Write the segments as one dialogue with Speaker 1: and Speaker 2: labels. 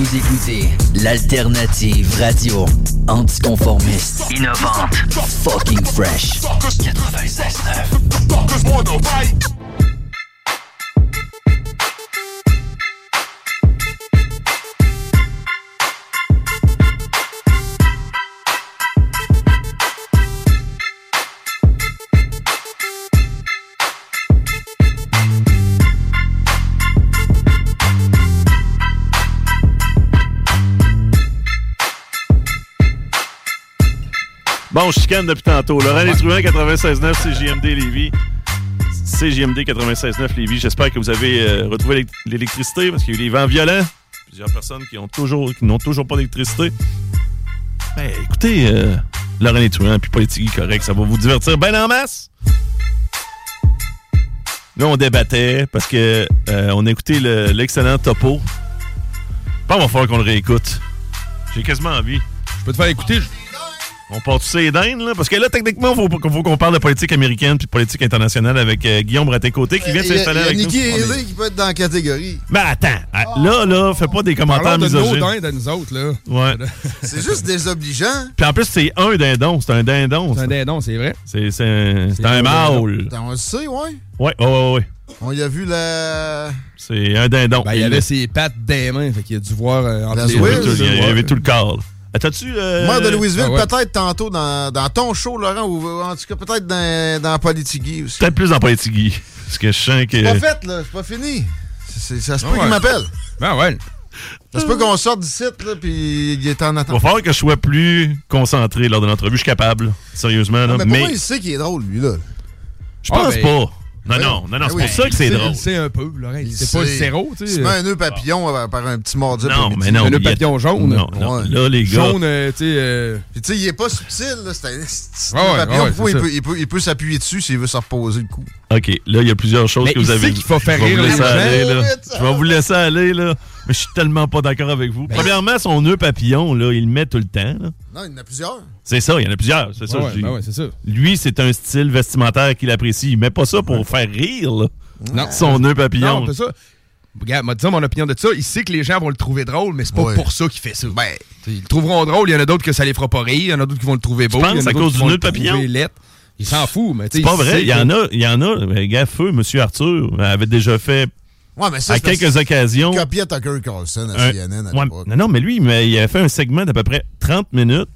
Speaker 1: Vous écoutez l'alternative radio anticonformiste, innovante, fucking fresh. 96.9.
Speaker 2: Bon, je chicane depuis tantôt. Laurent Les Truands, 96.9, CJMD Lévis. CJMD 96.9 Lévis. J'espère que vous avez euh, retrouvé l'é- l'électricité parce qu'il y a eu des vents violents. Plusieurs personnes qui ont toujours, qui n'ont toujours pas d'électricité. Ben, écoutez, euh, Laurent Les Truands puis Politique correct, ça va vous divertir bien en masse. Là, on débattait parce que euh, on a écouté le- l'excellent topo. Pas va falloir qu'on le réécoute. J'ai quasiment envie.
Speaker 3: Je peux te faire écouter.
Speaker 2: On part tous ces dindes, là? Parce que là, techniquement, il faut, faut qu'on parle de politique américaine puis de politique internationale avec euh, Guillaume Raté-Côté qui vient de
Speaker 4: a-
Speaker 2: s'installer
Speaker 4: il y a
Speaker 2: avec
Speaker 4: Nikki
Speaker 2: nous.
Speaker 4: Haley qui peut être dans la catégorie.
Speaker 2: Mais attends, ah, là, là, fais pas des commentaires
Speaker 3: Parlons de nos
Speaker 2: misogynes.
Speaker 3: dindes à nous autres, là.
Speaker 2: Ouais.
Speaker 4: C'est juste désobligeant.
Speaker 2: Puis en plus, c'est un dindon. C'est un dindon.
Speaker 3: C'est un dindon, c'est vrai.
Speaker 2: C'est un, un
Speaker 3: un
Speaker 2: mâle.
Speaker 4: On le sait, ouais.
Speaker 2: Ouais, ouais, ouais, ouais.
Speaker 4: On y a vu la.
Speaker 2: C'est un dindon.
Speaker 3: Ben, il avait ses pattes des mains, fait qu'il a dû voir euh, entre
Speaker 4: La
Speaker 3: les
Speaker 4: Zouille,
Speaker 3: deux.
Speaker 2: Il y avait tout le corps. là. Ah, T'as-tu. euh,
Speaker 4: Maire de Louisville,
Speaker 3: ah ouais.
Speaker 4: peut-être tantôt dans, dans ton show, Laurent, ou en tout cas peut-être dans, dans Politigui aussi.
Speaker 2: Peut-être plus en politique. Parce que je sens que.
Speaker 4: C'est pas fait, là. C'est pas fini. C'est- c'est- ça se peut
Speaker 3: Ah ouais.
Speaker 4: qu'il m'appelle.
Speaker 3: Ben ouais.
Speaker 4: Ça se peut qu'on sorte du site, là, puis il est en
Speaker 2: Il va
Speaker 4: attente.
Speaker 2: falloir que je sois plus concentré lors de l'entrevue. Je suis capable, sérieusement. là.
Speaker 4: Ah, mais
Speaker 2: mais
Speaker 4: il sait qu'il est drôle, lui, là?
Speaker 2: je pense
Speaker 3: Ah, ben-
Speaker 2: pas. Non, non, non, non,
Speaker 4: ben
Speaker 2: c'est
Speaker 4: oui.
Speaker 2: pour ça que c'est
Speaker 3: Il
Speaker 2: drôle.
Speaker 3: sait un peu, Laurent.
Speaker 4: Il
Speaker 3: C'est pas le zéro, tu
Speaker 4: Il
Speaker 3: sais.
Speaker 4: se met un nœud papillon euh, par un petit mardi
Speaker 2: Non, mais non.
Speaker 3: Un nœud papillon jaune.
Speaker 2: Non, non.
Speaker 4: Ouais.
Speaker 2: Là, les gars.
Speaker 3: Jaune, euh, tu sais. euh,
Speaker 4: Puis tu sais, il est pas subtil, là. C'est un
Speaker 3: Ah
Speaker 4: papillon.
Speaker 3: ouais,
Speaker 4: Des fois,
Speaker 3: c'est
Speaker 4: il
Speaker 3: ça.
Speaker 4: peut, il peut, il peut s'appuyer dessus s'il veut se reposer le coup.
Speaker 2: OK, là, il y a plusieurs choses
Speaker 3: Mais
Speaker 2: que vous avez
Speaker 3: qu'il faut faire
Speaker 2: Je vais
Speaker 3: rire
Speaker 2: vous
Speaker 3: les
Speaker 2: laisser
Speaker 3: gens.
Speaker 2: aller, là. Je vais vous laisser aller, là. Mais je suis tellement pas d'accord avec vous. Premièrement, son nœud papillon, là, il le met tout le temps. là.
Speaker 4: Non, il y en a plusieurs.
Speaker 2: C'est ça, il y en a plusieurs. C'est ça,
Speaker 3: ouais,
Speaker 2: je dis.
Speaker 3: ben ouais, ça.
Speaker 2: Lui, c'est un style vestimentaire qu'il apprécie. Il met pas ça pour faire rire, là.
Speaker 3: Non.
Speaker 2: Son nœud papillon.
Speaker 3: Non, c'est ça. Regarde, m'a dit mon opinion de ça. Il sait que les gens vont le trouver drôle, mais c'est pas
Speaker 4: Ouais.
Speaker 3: pour ça qu'il fait ça.
Speaker 4: Ben,
Speaker 3: ils le trouveront drôle. Il y en a d'autres que ça les fera pas rire. Il y en a d'autres qui vont le trouver beau.
Speaker 2: penses
Speaker 3: il y en a
Speaker 2: à cause du nœud papillon?
Speaker 3: Il s'en fout, mais tu
Speaker 2: C'est pas vrai. Il y en a, il y en a. Mais, gars, feu, Monsieur Arthur avait déjà fait
Speaker 4: ouais, mais ça,
Speaker 2: à quelques occasions.
Speaker 4: qu'il copiait Tucker Carlson à
Speaker 2: un-
Speaker 4: CNN à
Speaker 2: Ouais,
Speaker 4: l'époque.
Speaker 2: non, non, mais lui, mais il a fait un segment d'à peu près 30 minutes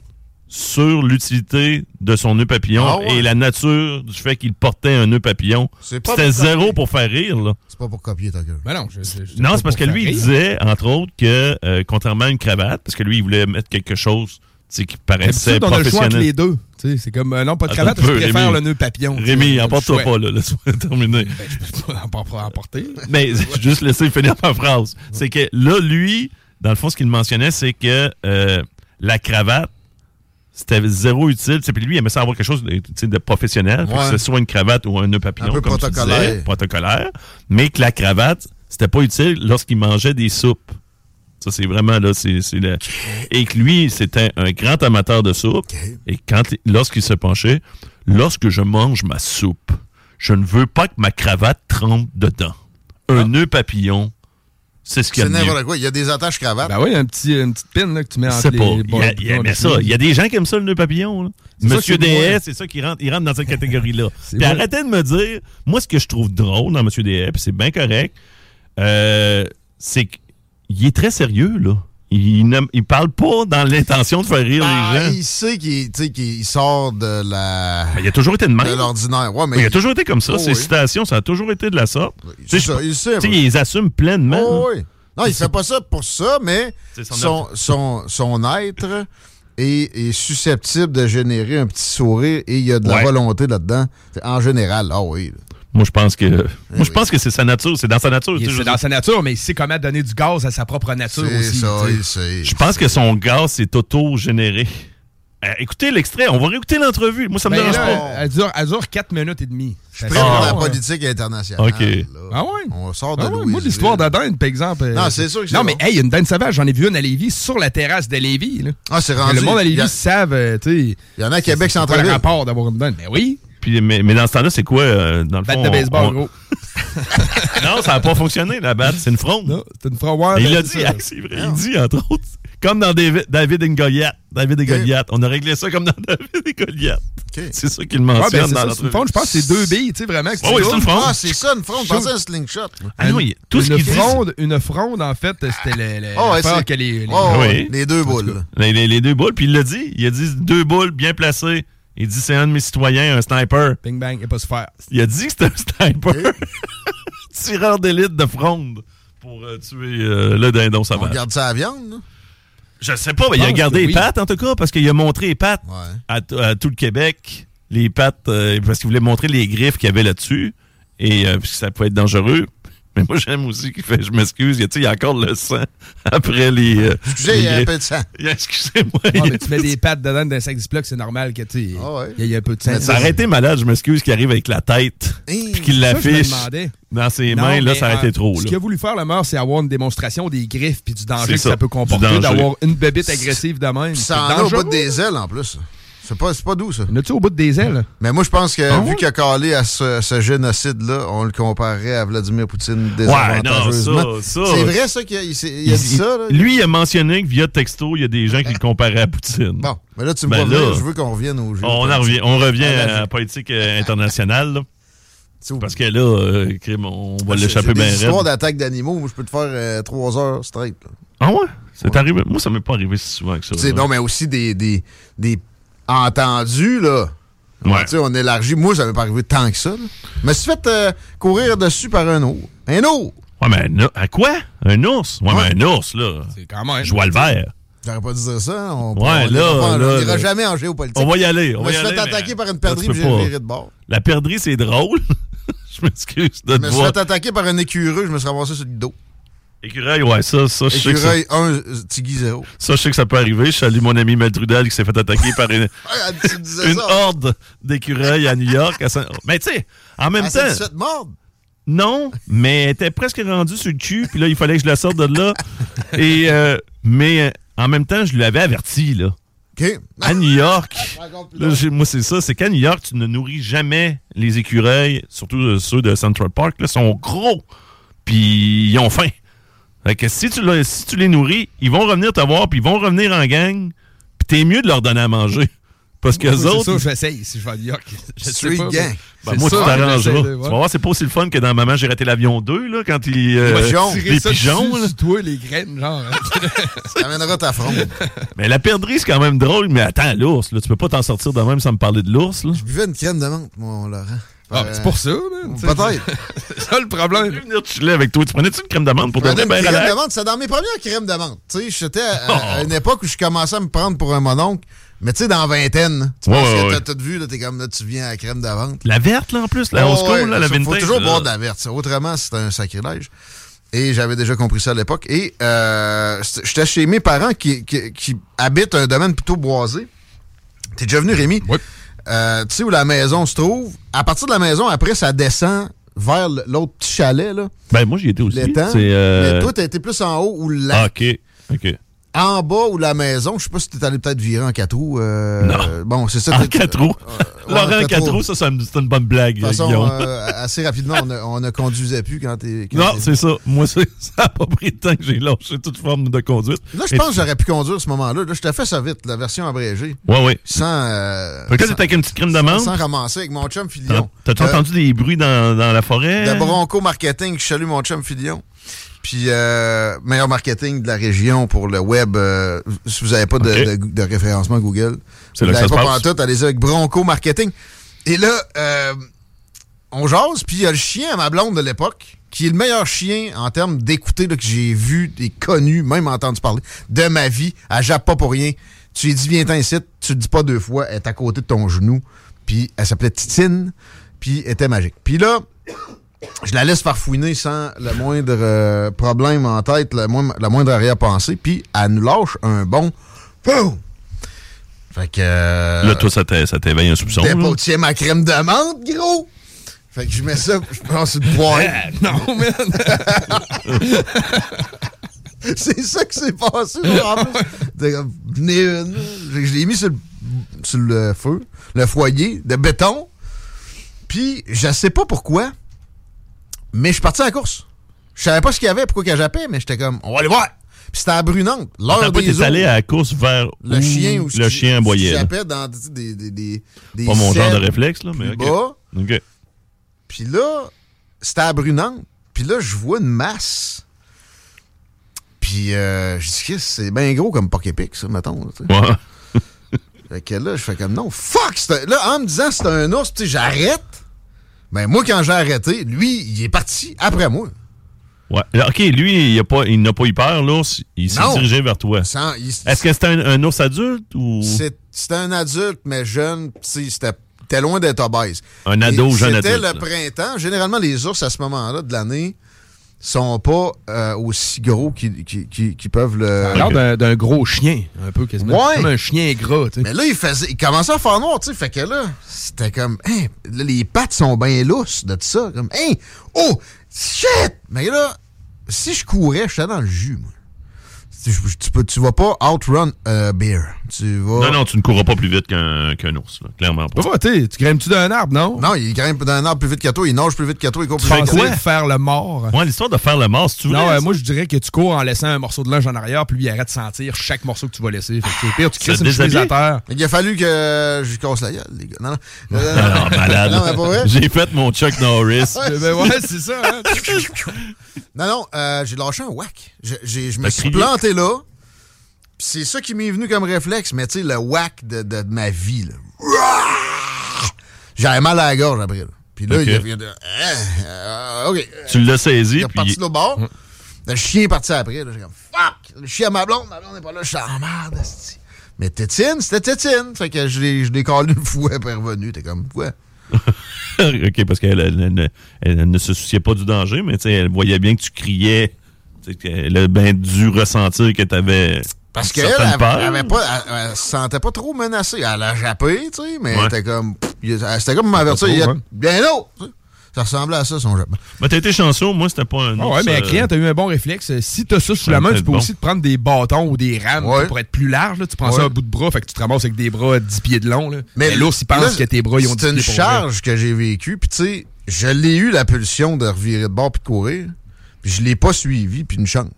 Speaker 2: sur l'utilité de son nœud papillon
Speaker 4: Ah ouais?
Speaker 2: et la nature du fait qu'il portait un nœud papillon. C'était
Speaker 4: pour copier.
Speaker 2: zéro pour faire rire, là.
Speaker 4: C'est pas pour copier Tucker.
Speaker 3: Ben non, je, je- je-
Speaker 2: Non, c'est parce que lui, il disait, entre autres, que euh, contrairement à une cravate, parce que lui, il voulait mettre quelque chose qui paraissait
Speaker 3: on a le choix entre les
Speaker 2: professionnel.
Speaker 3: deux. Tu C'est comme, euh, non, pas de
Speaker 2: Attends
Speaker 3: cravate, je
Speaker 2: peu,
Speaker 3: préfère
Speaker 2: Rémi.
Speaker 3: le nœud papillon. tu
Speaker 2: Rémi, emporte-toi pas, là. Laisse-moi terminer.
Speaker 3: Ben, je peux pas emporter.
Speaker 2: Mais juste laisser finir ma phrase. C'est que là, lui, dans le fond, ce qu'il mentionnait, c'est que euh, la cravate, c'était zéro utile. Tu Puis lui, il aimait ça avoir quelque chose de, tu professionnel, que ce soit une cravate ou un nœud papillon,
Speaker 4: Un peu
Speaker 2: comme tu
Speaker 4: protocolaire.
Speaker 2: disais, protocolaire, mais que la cravate, c'était pas utile lorsqu'il mangeait des soupes. Ça, c'est vraiment, là, c'est c'est le... Et que lui, c'était un grand amateur de soupe. Et quand, lorsqu'il se penchait, lorsque je mange ma soupe, je ne veux pas que ma cravate trempe dedans. Un nœud papillon, c'est ce qu'il y a
Speaker 4: C'est
Speaker 2: de mieux.
Speaker 4: n'importe quoi. Il y a des attaches cravates.
Speaker 3: Ben oui, un petit, une petite pin là, que tu mets
Speaker 2: Je
Speaker 3: entre les
Speaker 2: pas. Il y a,
Speaker 3: bras-
Speaker 2: il y a-
Speaker 3: bras
Speaker 2: mais
Speaker 3: de
Speaker 2: ça,
Speaker 3: chemise.
Speaker 2: il y a des gens qui aiment ça, le nœud papillon. là. Monsieur. DS, c'est ça qui rentre, il rentre dans cette catégorie-là. Puis arrêtez de me dire, moi, ce que je trouve drôle dans Monsieur DS, puis c'est bien correct, euh, c'est qu'il est très sérieux, là. Il, n'aime- il parle pas dans l'intention de faire rire
Speaker 4: Ah,
Speaker 2: les gens.
Speaker 4: il sait qu'il qu'il sort de la.
Speaker 2: Ben, il a toujours été de même.
Speaker 4: de l'ordinaire. Ouais, mais
Speaker 2: Mais il a toujours été comme ça.
Speaker 4: Oh,
Speaker 2: Ses
Speaker 4: oui.
Speaker 2: citations, ça a toujours été de la sorte.
Speaker 4: C'est
Speaker 2: Tu sais,
Speaker 4: ça, il sait.
Speaker 2: il les assume pleinement.
Speaker 4: Oh, oui. Non, il fait pas ça pour ça, mais
Speaker 2: son
Speaker 4: son, son, son être est, est susceptible de générer un petit sourire et il y a de la
Speaker 2: Ouais.
Speaker 4: volonté là-dedans. En général, ah oui.
Speaker 2: Moi, je pense que. Moi, je pense que c'est sa nature. C'est dans sa nature.
Speaker 3: C'est dans sa nature, mais il sait comment donner du gaz à sa propre nature
Speaker 4: C'est
Speaker 3: aussi.
Speaker 4: ça, il sait.
Speaker 2: Je pense que son gaz c'est auto-généré. Euh, écoutez l'extrait. On va réécouter l'entrevue. Moi, ça me
Speaker 3: Ben
Speaker 2: dérange
Speaker 3: là,
Speaker 2: pas.
Speaker 3: elle, dure, elle dure 4 minutes et demie.
Speaker 4: Je suis prêt
Speaker 3: Ah,
Speaker 4: pour la
Speaker 3: ouais.
Speaker 4: politique internationale.
Speaker 2: Ok.
Speaker 4: là.
Speaker 3: Ah ouais?
Speaker 4: On sort de
Speaker 3: Ah ouais, moi, l'histoire de dinde, par exemple.
Speaker 4: Non, c'est sûr que c'est
Speaker 3: Non,
Speaker 4: bon.
Speaker 3: mais hey, une dinde sauvage, j'en ai vu une à Lévis sur la terrasse de Lévis. Là.
Speaker 4: Ah, c'est rendu.
Speaker 3: le monde à Lévis
Speaker 4: a-
Speaker 3: savent, euh, tu sais.
Speaker 4: Il y en a à Québec
Speaker 3: c'est le
Speaker 4: centre-ville.
Speaker 3: rapport d'avoir une dinde? Ben oui.
Speaker 2: Puis, mais, mais dans ce temps-là, c'est quoi, euh, dans le
Speaker 3: Batte
Speaker 2: fond?
Speaker 3: de baseball,
Speaker 2: on-
Speaker 3: gros.
Speaker 2: Non, ça n'a pas fonctionné, la batte. C'est une fronde.
Speaker 3: Non, c'est une fraude.
Speaker 2: il l'a dit, c'est vrai. Il dit, entre autres, comme dans David, David et Goliath. David et Goliath. On a réglé ça comme dans David et Goliath. C'est ça qu'il
Speaker 3: Ouais,
Speaker 2: mentionne
Speaker 3: ben, c'est
Speaker 2: dans
Speaker 3: ça, une fronde. Je pense que c'est deux billes, tu sais, vraiment. que
Speaker 2: Ouais, oui, c'est une fronde.
Speaker 4: Ah, c'est ça, une fronde. Je pensais à un slingshot.
Speaker 2: Ah non, il- tout ce
Speaker 3: une
Speaker 2: qu'il dit.
Speaker 3: fronde, une fronde, en fait, c'était le, le,
Speaker 4: Oh, ouais,
Speaker 3: les, les-
Speaker 4: Oh, ouais,
Speaker 2: Oui.
Speaker 4: Les deux boules.
Speaker 2: Les, les- les deux boules, puis il l'a dit. Il a dit deux boules bien placées. Il dit c'est un de mes citoyens, un sniper.
Speaker 3: Bing bang, il peut pas se faire.
Speaker 2: Il a dit que c'était un sniper. Tireur d'élite de fronde pour euh, tuer euh, le dindon
Speaker 4: On
Speaker 2: sauvage.
Speaker 4: garde ça à la viande, là?
Speaker 2: Je sais pas, mais il a gardé les
Speaker 3: oui.
Speaker 2: pattes en tout cas, parce qu'il a montré les pattes
Speaker 4: Ouais.
Speaker 2: à, tout le Québec. Les pattes, euh, parce qu'il voulait montrer les griffes qu'il y avait là-dessus. Et euh, puis ça pouvait être dangereux. Mais moi, j'aime aussi qu'il fait, je m'excuse, il y a- tu sais, il y a encore le sang après les. euh,
Speaker 4: Excusez,
Speaker 2: les
Speaker 4: il y a un peu de sang.
Speaker 2: Excusez-moi.
Speaker 3: Ah, mais tu mets des pattes dedans d'un sac Ziploc, c'est normal que tu
Speaker 4: Ah ouais.
Speaker 3: il y a- il y, a un peu de sang.
Speaker 2: Ça aurait été malade, je m'excuse, qu'il arrive avec la tête.
Speaker 4: Hey,
Speaker 2: Puis qu'il l'affiche dans ses
Speaker 3: Non,
Speaker 2: mains, là, ça aurait
Speaker 3: euh,
Speaker 2: été trop.
Speaker 3: Ce qu'il a voulu faire, le meurtre, c'est avoir une démonstration des griffes puis du danger que ça,
Speaker 2: ça,
Speaker 3: peut comporter, d'avoir une bébite agressive de même.
Speaker 4: Ça en a au
Speaker 3: dangereux.
Speaker 4: bout des ailes, en plus. C'est pas, c'est pas doux, ça.
Speaker 3: A-tu au bout des ailes?
Speaker 4: Mais moi, je pense que,
Speaker 3: Ah
Speaker 4: vu
Speaker 3: ouais?
Speaker 4: qu'il a calé à ce, ce génocide-là, on le comparerait à Vladimir Poutine
Speaker 2: Ouais, non,
Speaker 4: désavantageusement.
Speaker 2: ça, ça.
Speaker 4: C'est vrai, ça, qu'il a, il s'est- il a dit
Speaker 2: Il-
Speaker 4: ça, là?
Speaker 2: Lui, il a mentionné que via texto, il y a des gens qui le comparaient à Poutine.
Speaker 4: Bon, mais là, tu me
Speaker 2: Ben
Speaker 4: vois
Speaker 2: là,
Speaker 4: je veux qu'on revienne au jeu.
Speaker 2: On, en revient, on revient
Speaker 4: Ah,
Speaker 2: à
Speaker 4: la
Speaker 2: la politique euh, internationale. là. Parce que là, euh, crime, on va
Speaker 4: J'ai-
Speaker 2: l'échapper bien raide.
Speaker 4: d'attaque d'animaux, moi, je peux te faire euh, trois heures straight. là.
Speaker 2: Ah ouais? C'est arrivé. Moi, ça m'est pas arrivé si souvent que ça.
Speaker 4: Non, mais aussi des, des, des entendus, là.
Speaker 2: Ouais.
Speaker 4: Tu sais, on élargit. Moi, ça m'est pas arrivé tant que ça. Là. Je me suis fait euh, courir dessus par un ours. Un ours!
Speaker 2: Ouais, mais un ours- à quoi? Un ours? Ouais,
Speaker 4: Ouais.
Speaker 2: mais un ours, là.
Speaker 3: C'est quand même.
Speaker 2: Je vois le vert.
Speaker 4: J'aurais pas dire ça. hein. On,
Speaker 2: Ouais,
Speaker 4: n'ira jamais en géopolitique.
Speaker 2: On va y aller. On
Speaker 4: Je
Speaker 2: va
Speaker 4: me
Speaker 2: y
Speaker 4: suis
Speaker 2: aller,
Speaker 4: fait
Speaker 2: mais-
Speaker 4: attaquer par une perdrix
Speaker 2: peux
Speaker 4: j'ai viré de bord.
Speaker 2: La perdrix, c'est drôle. je m'excuse de
Speaker 4: Je
Speaker 2: te
Speaker 4: me suis fait attaquer par un écureuil, je me suis ramassé sur le dos.
Speaker 2: Écureuil, ouais, ça, ça, je sais que ça,
Speaker 4: Écureuil 1, Tigui 0.
Speaker 2: ça, je sais que ça peut arriver. Je salue mon ami Meltrudel qui s'est fait attaquer par une, une horde d'écureuils à New York. à Saint- Mais tu sais, en même
Speaker 4: Elle
Speaker 2: temps,
Speaker 4: s'est fait mordre.
Speaker 2: non, mais elle était presque rendue sur le cul, puis là, il fallait que je la sorte de là. Et, euh, mais en même temps, je lui avais averti, là. À New York, là, moi, c'est ça, c'est qu'à New York, tu ne nourris jamais les écureuils, surtout euh, ceux de Central Park, là, sont gros, puis ils ont faim. Fait que si tu, le- si tu les nourris, ils vont revenir te voir, puis ils vont revenir en gang, puis t'es mieux de leur donner à manger. Parce que
Speaker 3: Oui,
Speaker 2: eux
Speaker 3: c'est
Speaker 2: autres,
Speaker 3: ça, j'essaye si je vais à New York. Je pas,
Speaker 4: gang.
Speaker 2: ben,
Speaker 3: c'est
Speaker 2: moi, tu
Speaker 3: ça,
Speaker 2: t'arrangeras. Tu vas
Speaker 3: voir.
Speaker 2: c'est pas aussi le fun que dans Maman, j'ai raté l'avion 2, là, quand ils. euh,
Speaker 4: pigeons.
Speaker 2: les
Speaker 3: ça
Speaker 2: pigeons,
Speaker 3: dessus
Speaker 2: là.
Speaker 3: sur toi, les graines, genre.
Speaker 4: Ça amènera ta fronde.
Speaker 2: Mais la perdrix, c'est quand même drôle, mais attends, l'ours, là, tu peux pas t'en sortir de même sans me parler de l'ours, là.
Speaker 4: Je buvais une crème de menthe, mon Laurent.
Speaker 3: Ah,
Speaker 4: Euh,
Speaker 3: c'est pour ça, man.
Speaker 4: Peut-être.
Speaker 3: C'est ça le
Speaker 2: Je
Speaker 3: problème.
Speaker 2: vais venir chiller avec toi. Tu prenais-tu une crème d'amande pour
Speaker 4: Je une
Speaker 2: bien
Speaker 4: crème de
Speaker 2: relax?
Speaker 4: menthe. C'est dans mes premières crèmes de menthe. Tu sais, j'étais à, à une époque où je commençais à me prendre pour un mononcle. Mais tu sais, dans vingtaine, tu
Speaker 2: Ouais,
Speaker 4: penses
Speaker 2: ouais,
Speaker 4: que t'as tout vu, là, t'es comme là, tu viens à la crème de menthe.
Speaker 2: La verte, là, en plus, la
Speaker 4: Oh, ouais,
Speaker 2: là, la
Speaker 4: faut-
Speaker 2: vintage.
Speaker 4: Faut toujours
Speaker 2: là.
Speaker 4: boire de la verte. Autrement, c'est un sacrilège. Et j'avais déjà compris ça à l'époque. Et euh, j'étais chez mes parents qui, qui, qui habitent un domaine plutôt boisé. T'es déjà venu, Rémi?
Speaker 3: Oui.
Speaker 4: Euh, tu sais où la maison se trouve? À partir de la maison, après, ça descend vers l'autre petit chalet, là.
Speaker 2: Ben, moi, j'y étais aussi.
Speaker 4: L'étang.
Speaker 2: Euh,
Speaker 4: Mais toi, t'as été plus en haut ou le
Speaker 2: Ah. OK. OK.
Speaker 4: En bas ou la maison, je sais pas si t'es allé peut-être virer en quatre roues. euh,
Speaker 2: Non.
Speaker 4: Bon, c'est ça.
Speaker 2: En quatre roues.
Speaker 4: ouais, en
Speaker 2: Laurent
Speaker 4: quatre
Speaker 2: quatre
Speaker 4: roues.
Speaker 2: ça, c'est une bonne blague,
Speaker 4: De toute façon,
Speaker 2: Guillaume.
Speaker 4: euh, assez rapidement, on ne on ne conduisait plus quand t'es.
Speaker 2: Non, c'est ça. Moi, c'est- ça n'a pas pris de temps que j'ai lâché toute forme de conduite.
Speaker 4: Là, je pense que j'aurais pu conduire à ce moment-là. Là, je t'ai fait ça vite, la version abrégée.
Speaker 2: Ouais, ouais.
Speaker 4: Sans. Euh,
Speaker 2: Fait que
Speaker 4: sans-
Speaker 2: t'étais avec une petite crème
Speaker 4: sans,
Speaker 2: d'amande.
Speaker 4: sans ramasser avec mon chum Filion.
Speaker 2: T'as-tu
Speaker 4: Euh,
Speaker 2: entendu des bruits dans, dans la forêt?
Speaker 4: De Bronco Marketing, je salue mon chum Filion. Puis, euh, meilleur marketing de la région pour le web. euh, si vous n'avez pas de,
Speaker 2: Ok.
Speaker 4: de- de référencement Google,
Speaker 2: C'est
Speaker 4: vous
Speaker 2: ça
Speaker 4: pas
Speaker 2: passe.
Speaker 4: pantoute, allez-y avec Bronco Marketing. Et là, euh, on jase, puis il y a le chien à ma blonde de l'époque, qui est le meilleur chien en termes d'écouter que j'ai vu et connu, même entendu parler, de ma vie. Elle jappe pas pour rien. Tu lui dis, viens-t'en ici, tu le dis pas deux fois, elle est à côté de ton genou. Puis elle s'appelait Titine, puis elle était magique. Puis là, je la laisse farfouiner sans le moindre euh, problème en tête, la, moindre- moindre arrière-pensée, puis elle nous lâche un bon... Boum! Fait que... euh,
Speaker 2: Là, toi, ça t'é- ça t'éveille un soupçon.
Speaker 4: T'es ma crème de menthe, gros! Fait que je mets ça, je pense, le poêle.
Speaker 3: non, man.
Speaker 4: C'est ça qui s'est passé, comme, venez une. Je je l'ai mis sur le, sur le feu, le foyer de béton. Puis, je sais pas pourquoi, mais je suis parti à la course. Je savais pas ce qu'il y avait, pourquoi que j'appelais, mais j'étais comme, on va aller voir. Puis c'était à Brunante, l'heure des
Speaker 2: t'es allé à la course vers
Speaker 4: Le chien ou
Speaker 2: le chien aboyait.
Speaker 4: J'appelle dans sais, des, des, des, des
Speaker 2: Pas mon genre de réflexe, là, mais OK.
Speaker 4: bas. Puis là, c'était à Brunante. Puis là, je vois une masse. Puis euh, je dis, c'est bien gros comme Poképic, ça, mettons. sais.
Speaker 2: Ouais.
Speaker 4: Fait que là, je fais comme non, fuck! Là, en me disant c'est un ours, tu Ben, moi, quand j'ai arrêté, lui, il est parti après moi.
Speaker 2: Ouais. Là, OK, lui, il n'a pas eu peur, l'ours. Il s'est dirigé vers toi. Est-ce que c'était un, un ours adulte ou?
Speaker 4: C'était un adulte, mais jeune, c'était c'était loin d'être obèse.
Speaker 2: un ado
Speaker 4: Et
Speaker 2: jeune
Speaker 4: C'était
Speaker 2: adulte?
Speaker 4: le
Speaker 2: là?
Speaker 4: printemps. Généralement, les ours, à ce moment-là de l'année, sont pas euh, aussi gros qu'ils qu'ils- qu'ils- qu'ils peuvent le...
Speaker 3: Ça a d'un- gros chien, un peu quasiment.
Speaker 4: Ouais.
Speaker 3: Comme un chien gras, tu sais.
Speaker 4: Mais là, il, faisait, il commençait à faire noir, tu sais. Fait que là, c'était comme, hein, là, les pattes sont bien lousses de tout ça. Comme, hein, oh, shit! Mais là, si je courais, j'étais dans le jus, moi. Tu, tu, peux, tu vas pas outrun a bear. Tu vas.
Speaker 2: Non, non, tu ne courras pas plus vite qu'un qu'un ours, là. clairement pas.
Speaker 3: Pourquoi, tu grimpes-tu d'un arbre, non?
Speaker 4: Non, il grimpe d'un arbre plus vite que toi, il nage plus vite que toi, il court plus vite que
Speaker 2: quoi?
Speaker 4: toi.
Speaker 3: faire le mort?
Speaker 2: Ouais, l'histoire de faire le mort, si tu veux.
Speaker 3: Non, euh, moi, je dirais que tu cours en laissant un morceau de linge en arrière, puis lui, il arrête de sentir chaque morceau que tu vas laisser. Fait que, au pire, tu crisses une chemise à terre.
Speaker 4: Il a fallu que je lui casse la gueule, les gars. Non, non. Euh,
Speaker 2: malade.
Speaker 4: non, mais pas vrai?
Speaker 2: J'ai fait mon Chuck Norris.
Speaker 4: Ouais.
Speaker 3: Ben ouais, c'est ça, hein?
Speaker 4: Non, non, euh, j'ai lâché un whack. Je, me suis planté là. C'est ça qui m'est venu comme réflexe, mais tu sais, le whack de, de ma vie. Là. J'avais mal à la gorge après. Là. Puis là, il a fait de. OK.
Speaker 2: Tu l'as saisi,
Speaker 4: Il est
Speaker 2: puis
Speaker 4: de bord. Le chien est parti après. là. J'ai comme fuck! Le chien à ma blonde, ma blonde n'est pas là, je suis en merde. Mais Tétine, c'était Tétine. Fait que je l'ai je l'ai collé une fois, elle est revenue. T'es comme, quoi?
Speaker 2: OK, parce qu'elle elle- elle- ne se souciait pas du danger, mais tu sais, elle voyait bien que tu criais. Tu sais, Elle a bien dû ressentir que tu avais.
Speaker 4: Parce qu'elle, elle, elle avait pas, elle, elle se sentait pas trop menacée. Elle a jappé, tu sais, mais
Speaker 2: Ouais.
Speaker 4: elle était comme. C'était comme m'avertir. il y a
Speaker 3: hein.
Speaker 4: bien l'eau! Ça ressemblait à ça, son jappement.
Speaker 2: Mais t'as été chanceux, moi, c'était pas un.
Speaker 3: Ah ouais, mais
Speaker 2: euh,
Speaker 3: a eu un bon réflexe. Si t'as ça sous
Speaker 2: Ça
Speaker 3: la main, tu peux
Speaker 2: bon.
Speaker 3: aussi te prendre des bâtons ou des rames
Speaker 4: Ouais.
Speaker 3: pour être plus large. là. Tu prends ça
Speaker 4: Ouais.
Speaker 3: à bout de bras, fait que tu te ramasses avec des bras à 10 pieds de long. Là. Mais,
Speaker 4: Mais
Speaker 3: l'ours, il pense
Speaker 4: là,
Speaker 3: que tes bras, ils ont 10
Speaker 4: C'est une
Speaker 3: pieds pour vrai.
Speaker 4: charge que j'ai vécue, puis tu sais, je l'ai eu la pulsion de revirer de bord puis de courir, puis je l'ai pas suivi, puis une chance.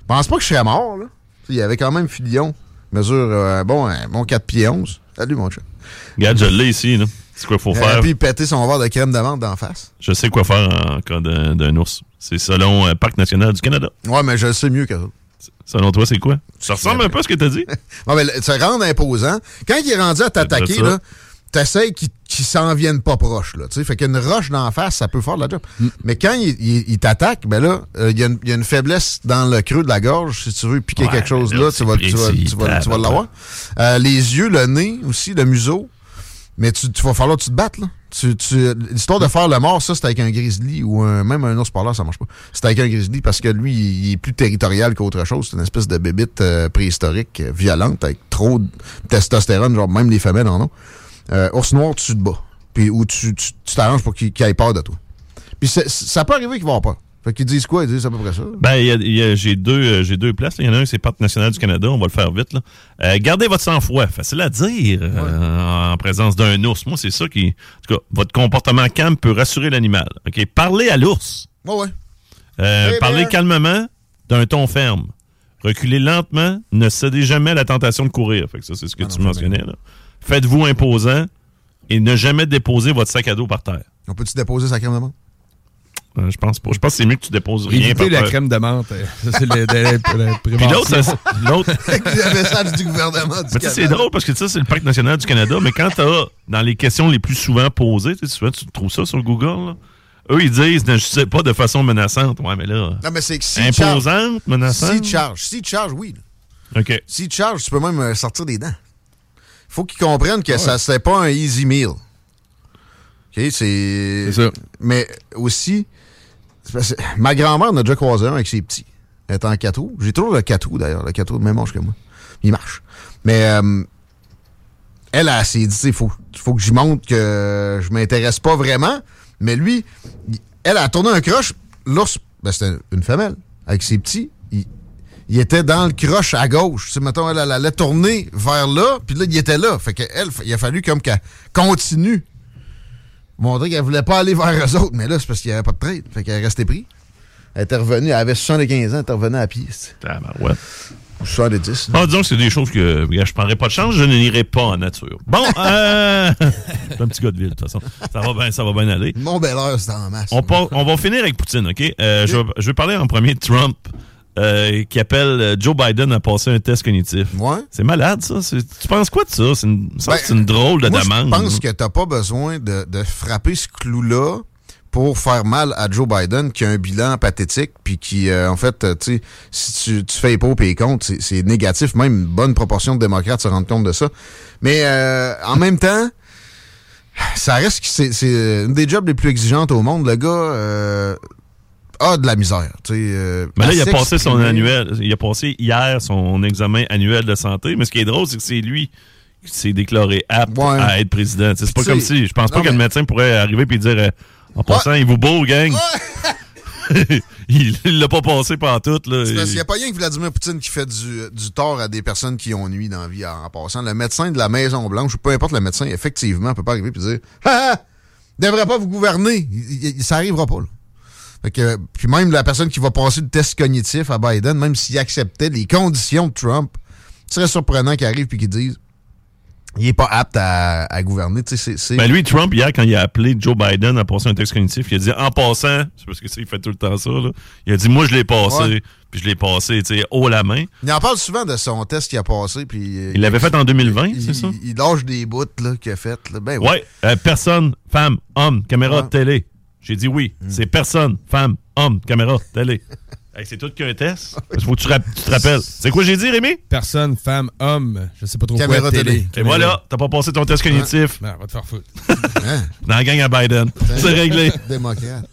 Speaker 4: Je pense pas que je serais mort, là. Il y avait quand même Filion, mesure, euh, bon, un bon 4 pieds 11. Salut, mon chat.
Speaker 2: Regarde, je l'ai ici, là. C'est quoi qu'il faut
Speaker 4: Euh,
Speaker 2: faire?
Speaker 4: puis péter son verre de crème d'amande d'en face.
Speaker 2: Je sais quoi faire en cas d'un ours. C'est selon euh, Parc national du Canada.
Speaker 4: Ouais, mais je le sais mieux que ça.
Speaker 2: Selon toi, c'est quoi? Ça ressemble un peu à ce que t'as dit?
Speaker 4: Ouais, mais le- ça rend imposant. Quand il est rendu à t'attaquer, là, t'essayes qu'il qu'il s'en vienne pas proche. Là, tu sais. fait qu'une roche d'en face, ça peut faire de la job.
Speaker 2: Mm.
Speaker 4: Mais quand il, il- il t'attaque, ben là, euh, il y, a une- il y a une faiblesse dans le creux de la gorge. Si tu veux piquer
Speaker 2: Ouais,
Speaker 4: quelque chose
Speaker 2: là,
Speaker 4: tu vas, tu vas, tu vas, tu vas l'avoir. Euh, les yeux, le nez aussi, le museau. Mais tu, tu vas falloir que tu te battes, là. Tu, tu, L'histoire de faire le mort, ça, c'est avec un grizzly ou un, même un ours polaire, ça marche pas. C'est avec un grizzly parce que lui, il, il est plus territorial qu'autre chose. C'est une espèce de bébite euh, préhistorique, euh, violente, avec trop de testostérone, genre même les femelles en ont. Euh, ours noir, tu te bats. Puis, ou tu t'arranges pour qu'il qu'il ait peur de toi. Puis ça peut arriver qu'il va avoir peur. Fait qu'ils disent quoi? Ils disent à peu près ça.
Speaker 2: Ben, j'ai deux, euh, j'ai deux places. Il y en a un, c'est Parc national du Canada. On va le faire vite. Là. Euh, gardez votre sang-froid. Facile à dire euh, en présence d'un ours. Moi, c'est ça qui. En tout cas, votre comportement calme peut rassurer l'animal. OK? Parlez à l'ours.
Speaker 4: Ouais, ouais. Eh
Speaker 2: parlez
Speaker 4: bien.
Speaker 2: calmement, d'un ton ferme. Reculez lentement. Ne cédez jamais à la tentation de courir. Fait que ça, c'est ce que tu mentionnais. Là. Faites-vous imposant et ne jamais déposer votre sac à dos par terre.
Speaker 4: On peut-tu déposer sa crème de menthe?
Speaker 2: Euh, je pense pas. Je pense que c'est mieux que tu déposes rien par
Speaker 3: Éviter la
Speaker 2: terre.
Speaker 3: crème de menthe. euh, Ça, c'est le- de la, la
Speaker 2: Puis l'autre, l'autre,
Speaker 4: le message du gouvernement du
Speaker 2: Mais tu sais, c'est drôle parce que ça, c'est le Parc national du Canada, mais quand t'as dans les questions les plus souvent posées, tu sais, souvent tu trouves ça sur Google, là, eux, ils disent, ne sais pas de façon menaçante. Ouais, mais là,
Speaker 4: Non, mais c'est que charge,
Speaker 2: imposante, menaçante?
Speaker 4: te charge, s'il te charge, oui. là.
Speaker 2: OK.
Speaker 4: Te charge, tu peux même euh, sortir des dents. Faut qu'ils comprennent que ça c'est pas un easy meal. OK? C'est.
Speaker 3: C'est ça.
Speaker 4: Mais aussi, c'est parce que ma grand-mère en a déjà croisé un avec ses petits. Elle est en 4 roues. J'ai toujours le 4 roues, d'ailleurs. Le 4 roues, même âge que moi. Il marche. Mais euh, elle, elle s'est dit, il faut, faut que j'y montre que je m'intéresse pas vraiment. Mais lui, elle a tourné un croche. L'ours, ben, c'était une femelle avec ses petits. Il, était dans le croche à gauche. Sais, mettons, elle, elle allait tourner vers là, puis là, il était là. Fait que elle, il a fallu comme qu'elle continue. Montrer qu'elle voulait pas aller vers eux autres, mais là, c'est parce qu'il n'y avait pas de trade. Fait qu'elle est restée prise. Elle était revenue, elle avait 75 ans, elle était revenue à pied. c'est-
Speaker 2: Tabarouette.
Speaker 4: Ou 70. là.
Speaker 2: Ah, disons que c'est des choses que je prendrais pas de chance, je n'irai pas en nature. Bon, euh, un petit gars de ville, de toute façon. Ça va bien, ça va bien aller.
Speaker 4: Mon bel heure, c'est en masse.
Speaker 2: On, part- on va finir avec Poutine, OK? Euh, je, vais, je vais parler en premier de Trump, euh, qui appelle euh, Joe Biden à passer un test cognitif.
Speaker 4: Ouais.
Speaker 2: C'est malade, ça. Tu penses quoi de ça? C'est une,
Speaker 4: Ben,
Speaker 2: une drôle de
Speaker 4: Moi,
Speaker 2: demande.
Speaker 4: Je pense que t'as pas besoin de, de frapper ce clou-là pour faire mal à Joe Biden, qui a un bilan pathétique, puis qui, euh, en fait, tu sais, si tu, tu fais les pour et les contre, c'est- négatif. Même une bonne proportion de démocrates se rendent compte de ça. Mais euh, en même temps, ça reste que c'est c'est une des jobs les plus exigeantes au monde. Le gars euh, a de la misère. tu sais, euh,
Speaker 2: Mais là, il a passé son annuel. Il a passé hier son examen annuel de santé. Mais ce qui est drôle, c'est que c'est lui qui s'est déclaré apte
Speaker 4: Ouais.
Speaker 2: à être président. C'est pas comme si. Je pense pas
Speaker 4: non,
Speaker 2: que le
Speaker 4: mais-
Speaker 2: médecin pourrait arriver et dire euh, En passant, il vous beau, gang. il l'a pas passé par tout. Là.
Speaker 4: Qu'il n'y a pas rien que Vladimir Poutine qui fait du, du tort à des personnes qui ont nuit dans la vie en, en passant. Le médecin de la Maison-Blanche, ou peu importe le médecin, effectivement, peut pas arriver et dire Ah ah, devrait pas vous gouverner. Il- il- ça arrivera pas. là. Fait que, puis même la personne qui va passer le test cognitif à Biden, même s'il acceptait les conditions de Trump, ce serait surprenant qu'il arrive et qu'il dise il est pas apte à, à gouverner. C'est-
Speaker 2: Ben lui, Trump, hier, quand il a appelé Joe Biden à passer un texte cognitif, il a dit en passant, c'est parce que ça, il fait tout le temps ça, là. Il a dit moi je l'ai passé,
Speaker 4: Ouais.
Speaker 2: puis je l'ai passé, haut la main.
Speaker 4: il en parle souvent de son test qu'il a passé. Puis, euh,
Speaker 2: Il l'avait fait en 2020,
Speaker 4: il,
Speaker 2: c'est ça?
Speaker 4: il- lâche des bouts là, qu'il a fait. là. Ben oui.
Speaker 2: Ouais, euh, personne, femme, homme, caméra,
Speaker 4: Ouais. Hmm.
Speaker 2: télé. J'ai dit oui. C'est personne, femme, homme, caméra, télé. Hey, c'est tout qu'un test. Il faut que tu, te rappelles. C'est quoi j'ai dit, Rémi?
Speaker 3: Personne, femme, homme, je sais pas trop
Speaker 4: Caméra
Speaker 3: quoi, télé.
Speaker 4: télé.
Speaker 2: Et voilà, t'as pas passé ton test cognitif
Speaker 3: Ben, va te faire foutre.
Speaker 4: Hein?
Speaker 2: dans la gang à Biden. C'est réglé.
Speaker 4: Démocrate.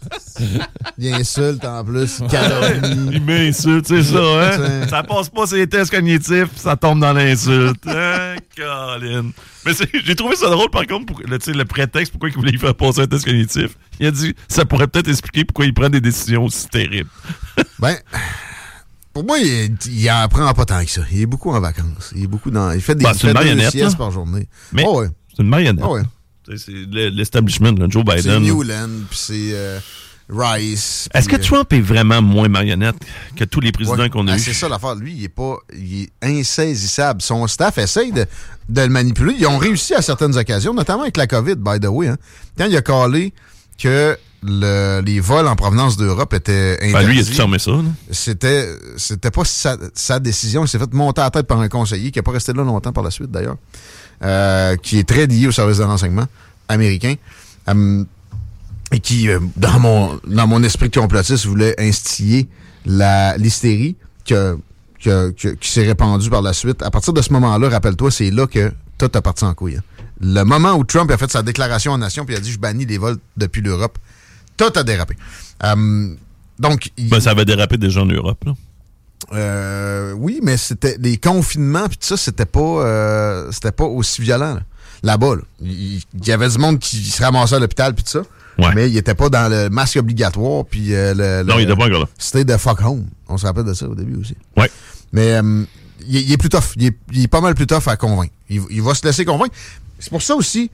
Speaker 4: Il insulte en plus. Calomnie.
Speaker 2: Il m'insulte, c'est ça, hein? Ça passe pas ses tests cognitifs, ça tombe dans l'insulte. Hein, Colin? Mais c'est- j'ai trouvé ça drôle, par contre, pour, le, prétexte pourquoi il voulait y faire passer un test cognitif. Il a dit, ça pourrait peut-être expliquer pourquoi il prend des décisions aussi terribles.
Speaker 4: Ben, pour moi, il, il en prend pas tant que ça. Il est beaucoup en vacances. Il est beaucoup dans. Il fait des,
Speaker 2: Ben,
Speaker 4: il
Speaker 2: c'est une
Speaker 4: siestes
Speaker 2: là.
Speaker 4: par journée.
Speaker 2: Mais
Speaker 4: Oh, ouais.
Speaker 2: c'est une marionnette.
Speaker 4: Ah ouais.
Speaker 2: C'est le- l'establishment, Joe
Speaker 4: C'est
Speaker 2: Biden.
Speaker 4: Newland, puis c'est euh, Rice.
Speaker 2: Est-ce que
Speaker 4: euh,
Speaker 2: Trump est vraiment moins marionnette que tous les présidents
Speaker 4: ouais.
Speaker 2: qu'on a
Speaker 4: Ah,
Speaker 2: eus?
Speaker 4: C'est ça l'affaire. Lui, il est pas. Il est insaisissable. Son staff essaye de, de le manipuler. Ils ont réussi à certaines occasions, notamment avec la COVID, by the way. Hein. Quand il a calé que le- les vols en provenance d'Europe étaient interdits.
Speaker 2: Ben, lui, il a tout fermé ça.
Speaker 4: c'était c'était pas sa, sa décision. Il s'est fait monter à la tête par un conseiller qui n'a pas resté là longtemps par la suite, d'ailleurs, euh, qui est très lié au service de renseignement américain. Hum, et qui, euh, dans mon dans mon esprit complotiste, voulait instiller l'hystérie que, que- que- qui s'est répandue par la suite. À partir de ce moment-là, rappelle-toi, c'est là que tout a parti en couille. hein. Le moment où Trump a fait sa déclaration en nation puis a dit je bannis les vols depuis l'Europe, tout a dérapé. Hum, donc, il-
Speaker 2: Ben, ça avait dérapé déjà en Europe. Là.
Speaker 4: euh, oui, mais c'était les confinements puis tout ça, c'était pas euh, c'était pas aussi violent là. là-bas. là. Il, il y avait du monde qui se ramassait à l'hôpital puis tout ça.
Speaker 2: Ouais.
Speaker 4: Mais il était pas dans le masque obligatoire puis euh, le,
Speaker 2: Non,
Speaker 4: le-
Speaker 2: il était pas encore là.
Speaker 4: C'était de fuck home. On se rappelle de ça au début aussi.
Speaker 2: Ouais.
Speaker 4: Mais euh, il, il est plus tough. Il est, il est pas mal plus tough à convaincre. Il, il va se laisser convaincre. C'est pour ça aussi,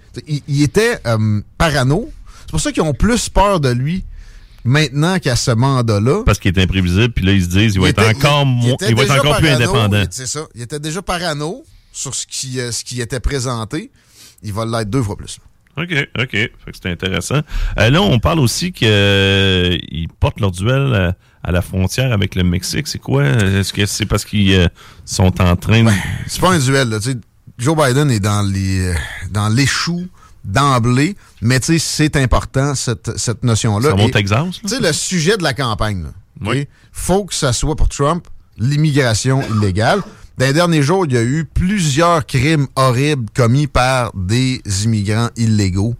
Speaker 4: il, était euh, parano. C'est pour ça qu'ils ont plus peur de lui maintenant qu'à ce mandat-là.
Speaker 2: Parce qu'il est imprévisible, puis là, ils se disent, il va être encore,
Speaker 4: il- il
Speaker 2: va être encore plus indépendant.
Speaker 4: il- C'est ça. Il était déjà parano sur ce qui, euh, ce qui était présenté. Il va l'être deux fois plus.
Speaker 2: OK, OK. Fait que c'est intéressant. Euh, là, on parle aussi qu'ils portent leur duel à, à la frontière avec le Mexique. C'est quoi? Est-ce que c'est parce qu'ils euh, sont en train de...
Speaker 4: C'est pas un duel. Là, tu sais. Joe Biden est dans les euh, dans l'échou d'emblée, mais tu sais, c'est important, cette, cette notion-là.
Speaker 2: Ça?
Speaker 4: Tu sais, le sujet de la campagne, là,
Speaker 2: Oui.
Speaker 4: faut que ça soit pour Trump l'immigration illégale. Dans les derniers jours, il y a eu plusieurs crimes horribles commis par des immigrants illégaux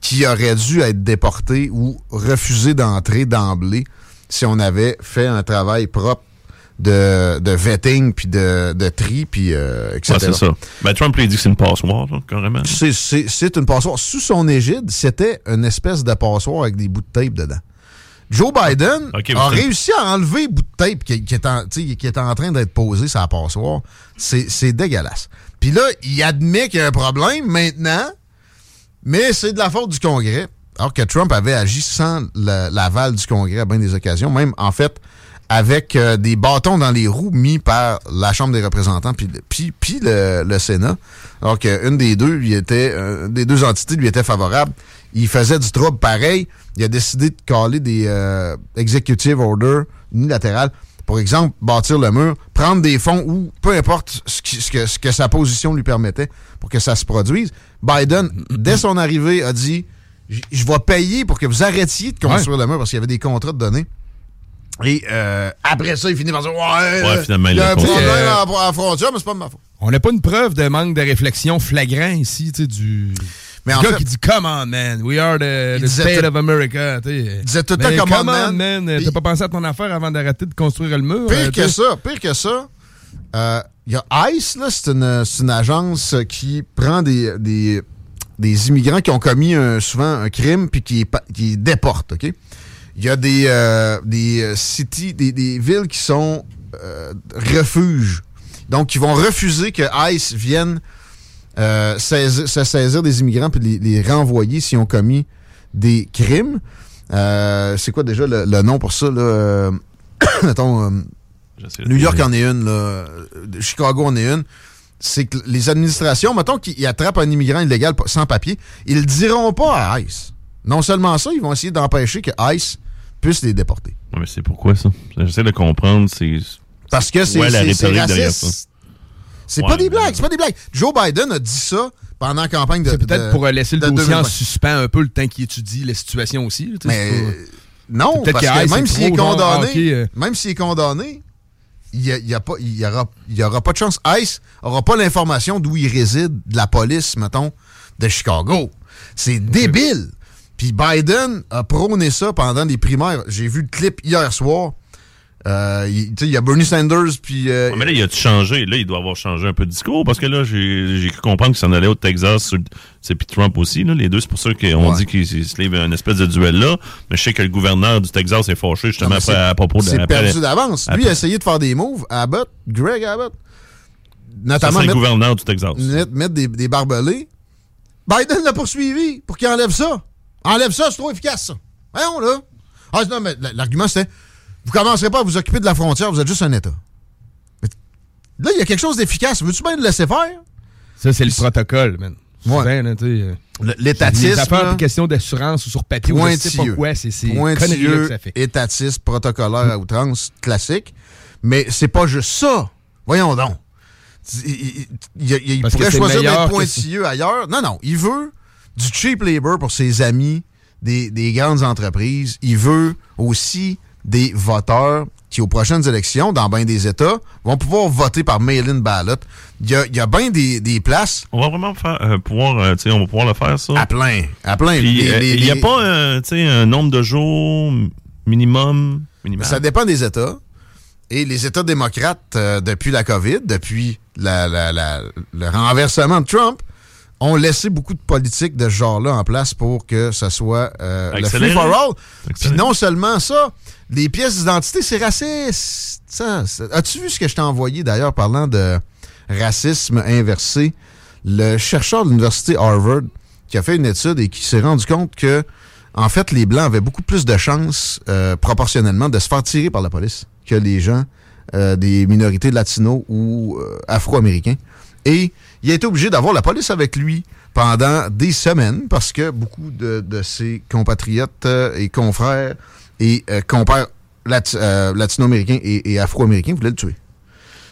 Speaker 4: qui aurait dû être déporté ou refusé d'entrer d'emblée si on avait fait un travail propre de, de vetting, puis de, de tri, puis euh, etc.
Speaker 2: Ouais, c'est ça. Ben, Trump lui, dit que c'est une passoire, là, carrément.
Speaker 4: C'est- C'est c'est une passoire. Sous son égide, c'était une espèce de passoire avec des bouts de tape dedans. Joe Biden a réussi à enlever les bouts de tape qui, qui est, en, tu sais, qui est en train d'être posé sur la passoire. C'est dégueulasse. Puis là, il admet qu'il y a un problème maintenant, mais c'est de la faute du Congrès. Alors que Trump avait agi sans le- l'aval du Congrès à bien des occasions, même en fait avec euh, des bâtons dans les roues mis par la Chambre des représentants puis, le- puis, puis le, le Sénat. Alors qu'une des deux lui était, euh, des deux entités lui était favorable. Il faisait du trouble pareil. Il a décidé de caler des euh, executive orders unilatérales. Pour exemple, bâtir le mur, prendre des fonds ou peu importe ce, qui- ce que, ce que sa position lui permettait pour que ça se produise. Biden, dès son arrivée, a dit Je vais payer pour que vous arrêtiez de construire le mur parce qu'il y avait des contrats de données. Et euh, après ça, il finit par dire Ouais, euh,
Speaker 2: finalement,
Speaker 4: il y a un problème à, la- à la frontière, mais c'est pas de ma faute.
Speaker 3: On n'a pas une preuve de manque de réflexion flagrant ici, tu sais, du.
Speaker 4: Mais en
Speaker 3: gars
Speaker 4: fait-
Speaker 3: qui dit Come on, man, we are the, state
Speaker 4: tout-
Speaker 3: of America.
Speaker 4: Il disait tout le temps, Come on, man.
Speaker 3: man. T'as pas pensé à ton affaire avant d'arrêter de construire le mur?
Speaker 4: Pire
Speaker 3: euh,
Speaker 4: que ça, pire que ça, euh, il y a ICE, c'est une, agence qui prend des, des, des immigrants qui ont commis un- souvent un crime puis qui, qui les déporte, OK? Il y a des, euh, des euh, cities, des, des villes qui sont euh, refuges. Donc, qui vont refuser que ICE vienne euh, saisir- se saisir des immigrants puis les, les renvoyer s'ils ont commis des crimes. Euh, c'est quoi déjà le, le nom pour ça? Là? Mettons, euh, New York en est une, là. Chicago en est une. C'est que les administrations, mettons qu'ils attrapent un immigrant illégal sans papier, ils le diront pas à ICE. Non seulement ça, ils vont essayer d'empêcher que ICE puisse les déporter.
Speaker 2: Ouais, mais c'est pourquoi ça? J'essaie de comprendre. C'est.
Speaker 4: Parce que c'est
Speaker 2: Ouais,
Speaker 4: raciste. C'est
Speaker 2: Ouais,
Speaker 4: pas des blagues, c'est pas des blagues. Joe Biden a dit ça pendant la campagne de.
Speaker 3: C'est peut-être
Speaker 4: de-
Speaker 3: pour laisser le dossier en
Speaker 4: 2020.
Speaker 3: suspens un peu le temps qu'il étudie la situation aussi.
Speaker 4: Mais non, parce
Speaker 3: que
Speaker 4: même s'il est condamné,
Speaker 3: euh.
Speaker 4: même s'il est condamné, il y, a- il y a pas, il y aura, il y aura pas de chance. ICE aura pas l'information d'où il réside de la police, mettons, de Chicago. C'est débile. Puis Biden a prôné ça pendant les primaires. J'ai vu le clip hier soir. Euh, il y a Bernie Sanders, puis... euh,
Speaker 2: Ouais, mais là, il a-tu changé? Là, il doit avoir changé un peu de discours parce que là, j'ai cru comprendre qu'il s'en allait au Texas. C'est puis Trump aussi, là, les deux. C'est pour ça qu'on
Speaker 4: Ouais.
Speaker 2: dit qu'il se se livre un espèce de duel là. Mais je sais que le gouverneur du Texas est fâché justement après, à propos de
Speaker 4: C'est perdu d'avance. Lui il a essayé de faire des moves. Abbott, Greg Abbott.
Speaker 2: Ça,
Speaker 4: Notamment
Speaker 2: c'est le gouverneur du Texas.
Speaker 4: mettre, mettre des, des barbelés. Biden l'a poursuivi pour qu'il enlève ça. Enlève ça, c'est trop efficace, ça. Voyons, là. Ah, non, mais l'argument, c'était vous commencerez pas à vous occuper de la frontière, vous êtes juste un État. Mais là, il y a quelque chose d'efficace. Veux-tu bien le laisser faire?
Speaker 3: Ça, c'est le protocole, man.
Speaker 4: Ouais.
Speaker 3: Euh,
Speaker 4: L'étatisme.
Speaker 3: affaires,
Speaker 4: là,
Speaker 3: puis question d'assurance ou sur papier,
Speaker 4: pointilleux.
Speaker 3: quoi, c'est
Speaker 4: Pointilleux,
Speaker 3: ça fait.
Speaker 4: étatiste, protocolaire à outrance, classique. Mais c'est pas juste ça. Voyons donc. Il, pourrait choisir d'être pointilleux ailleurs. Non, non. Il veut du cheap labor pour ses amis des, des grandes entreprises. Il veut aussi des voteurs qui, aux prochaines élections, dans bien des États, vont pouvoir voter par mail-in ballot. Il y a, y a bien des, des places
Speaker 2: On va vraiment faire, euh, pouvoir, euh, on va pouvoir le faire, ça.
Speaker 4: à plein. À plein.
Speaker 2: Euh, il n'y a pas un nombre de jours minimum. minimal?
Speaker 4: Ça dépend des États. Et les États démocrates, depuis la COVID, depuis la- la- la- le renversement de Trump, ont laissé beaucoup de politiques de ce genre-là en place pour que ce soit euh, le free for all. Puis non seulement ça, les pièces d'identité, c'est raciste. Ça, ça- As-tu vu ce que je t'ai envoyé d'ailleurs parlant de racisme inversé? Le chercheur de l'université Harvard qui a fait une étude et qui s'est rendu compte que en fait, les Blancs avaient beaucoup plus de chances, euh, proportionnellement, de se faire tirer par la police que les gens euh, des minorités latinos ou euh, afro-américains. Et il a été obligé d'avoir la police avec lui pendant des semaines parce que beaucoup de, de ses compatriotes euh, et confrères et euh, compères euh, latino-américains et, afro-américains voulaient le tuer.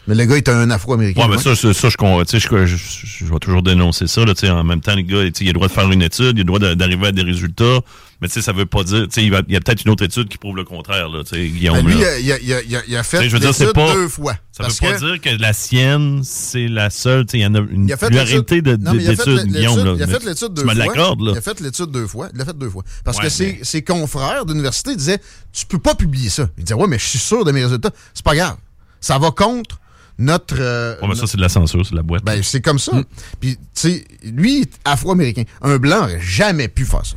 Speaker 4: Mais le gars est un afro-américain.
Speaker 2: Ouais, mais ça, ça, ça, je, je, je, je- vais toujours dénoncer ça. Là, en même temps, le gars, il a le droit de faire une étude, il a le droit d'arriver à des résultats. Mais tu sais, ça veut pas dire. Tu sais, il, va- il y a peut-être une autre étude qui prouve le contraire, là. Tu sais, Guillaume.
Speaker 4: Ben, lui,
Speaker 2: là.
Speaker 4: il a, il a- il a- il a fait l'étude deux fois.
Speaker 2: Ça veut pas
Speaker 4: que-
Speaker 2: dire que la sienne, c'est la seule. Tu sais, il y en a une pluralité d'études, Guillaume.
Speaker 4: Il a fait l'étude deux fois. Il a fait l'étude deux fois. Il l'a fait deux fois. Parce
Speaker 2: Ouais,
Speaker 4: que ses,
Speaker 2: mais-
Speaker 4: ses confrères d'université disaient Tu peux pas publier ça. Il disait Ouais, mais je suis sûr de mes résultats. C'est pas grave. Ça va contre notre. euh,
Speaker 2: mais ça, c'est de la censure, c'est de la boîte.
Speaker 4: ben, c'est comme
Speaker 2: Mm.
Speaker 4: ça. Puis, tu sais, lui, afro-américain. Un blanc aurait jamais pu faire ça.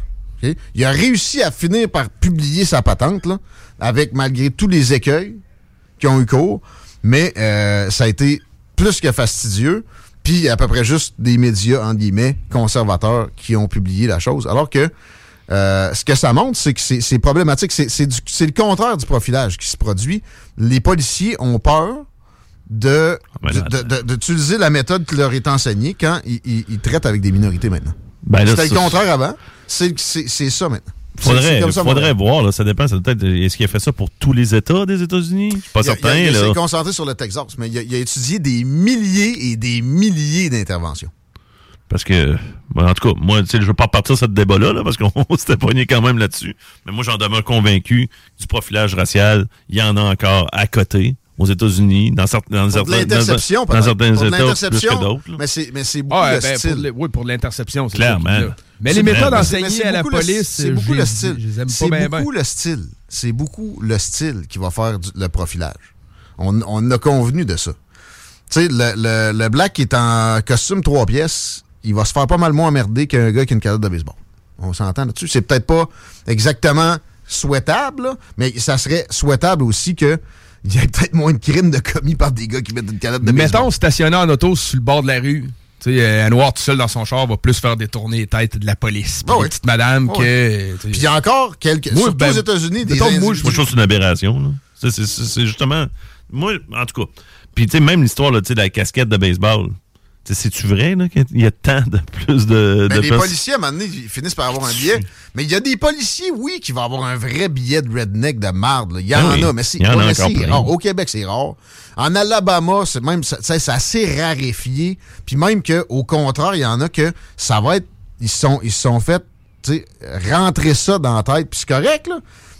Speaker 4: Il a réussi à finir par publier sa patente, là, avec malgré tous les écueils qui ont eu cours. Mais euh, ça a été plus que fastidieux. Puis, il y a à peu près juste des médias, entre guillemets, conservateurs qui ont publié la chose. Alors que euh, ce que ça montre, c'est que c'est problématique. C'est le contraire du profilage qui se produit. Les policiers ont peur de
Speaker 2: ben là,
Speaker 4: de- de- d'utiliser la méthode qui leur est enseignée quand ils, ils- ils traitent avec des minorités maintenant.
Speaker 2: Ben
Speaker 4: C'était le contraire avant. C'est ça maintenant.
Speaker 2: Faudrait,
Speaker 4: ça,
Speaker 2: faudrait voir, là, ça dépend. ça doit être- Est-ce qu'il a fait ça pour tous les États des États-Unis? Je suis pas
Speaker 4: Il a-
Speaker 2: certain.
Speaker 4: il s'est concentré sur le Texas, mais il a, il a étudié des milliers et des milliers d'interventions.
Speaker 2: Parce que, bon, en tout cas, moi, je veux pas repartir sur ce débat-là, là, parce qu'on s'était pogné quand même là-dessus. Mais moi, j'en demeure convaincu du profilage racial. Il y en a encore à côté, aux États-Unis, dans, certains dans, certains-
Speaker 4: l'interception,
Speaker 2: dans, certains
Speaker 4: Pour
Speaker 2: États plus que
Speaker 4: l'interception,
Speaker 2: d'autres. là.
Speaker 4: mais c'est mais c'est beaucoup
Speaker 3: Ah,
Speaker 4: le
Speaker 3: ben,
Speaker 4: style.
Speaker 3: pour oui, pour l'interception. c'est
Speaker 2: Clairement.
Speaker 3: là. Mais
Speaker 2: C'est
Speaker 3: les méthodes enseignées à la
Speaker 4: beaucoup
Speaker 3: police,
Speaker 4: c'est beaucoup
Speaker 3: je
Speaker 4: le style. C'est beaucoup
Speaker 3: bien.
Speaker 4: le style. C'est beaucoup le style qui va faire du- le profilage. On, on a convenu de ça. Tu sais, le, le, le black qui est en costume trois pièces, il va se faire pas mal moins emmerder qu'un gars qui a une calotte de baseball. On s'entend là-dessus. C'est peut-être pas exactement souhaitable, là, mais ça serait souhaitable aussi que il y ait peut-être moins de crimes de commis par des gars qui mettent une calotte de baseball.
Speaker 3: Mettons, stationné en auto sur le bord de la rue. Tu sais, euh, un noir tout seul dans son char va plus faire détourner les têtes de la police. Puis
Speaker 4: Ah
Speaker 3: des
Speaker 4: oui.
Speaker 3: petites madames
Speaker 4: Ah
Speaker 3: que.
Speaker 4: Puis il y a encore quelques.
Speaker 3: Moi,
Speaker 4: surtout
Speaker 3: ben,
Speaker 4: aux États-Unis, des
Speaker 3: mettons, moi,
Speaker 4: individus-
Speaker 3: je-
Speaker 2: Moi, je trouve que c'est une aberration. là. C'est- justement. Moi, en tout cas. Puis, tu sais, même l'histoire là, tu sais, de la casquette de baseball. C'est-tu vrai là, qu'il y a tant de plus de.
Speaker 4: Ben,
Speaker 2: de
Speaker 4: les policiers, à un moment donné, ils finissent par avoir un billet. Mais il y a des policiers, oui, qui vont avoir un vrai billet de redneck de marde. là. Il y en
Speaker 2: Ah oui,
Speaker 4: a, mais c'est
Speaker 2: il y en a
Speaker 4: mais c'est rare. Au Québec, c'est rare. En Alabama, c'est même c'est assez raréfié. Puis même qu'au contraire, il y en a que ça va être. Ils se sont, ils sont fait tu sais, rentrer ça dans la tête. Puis c'est correct, là.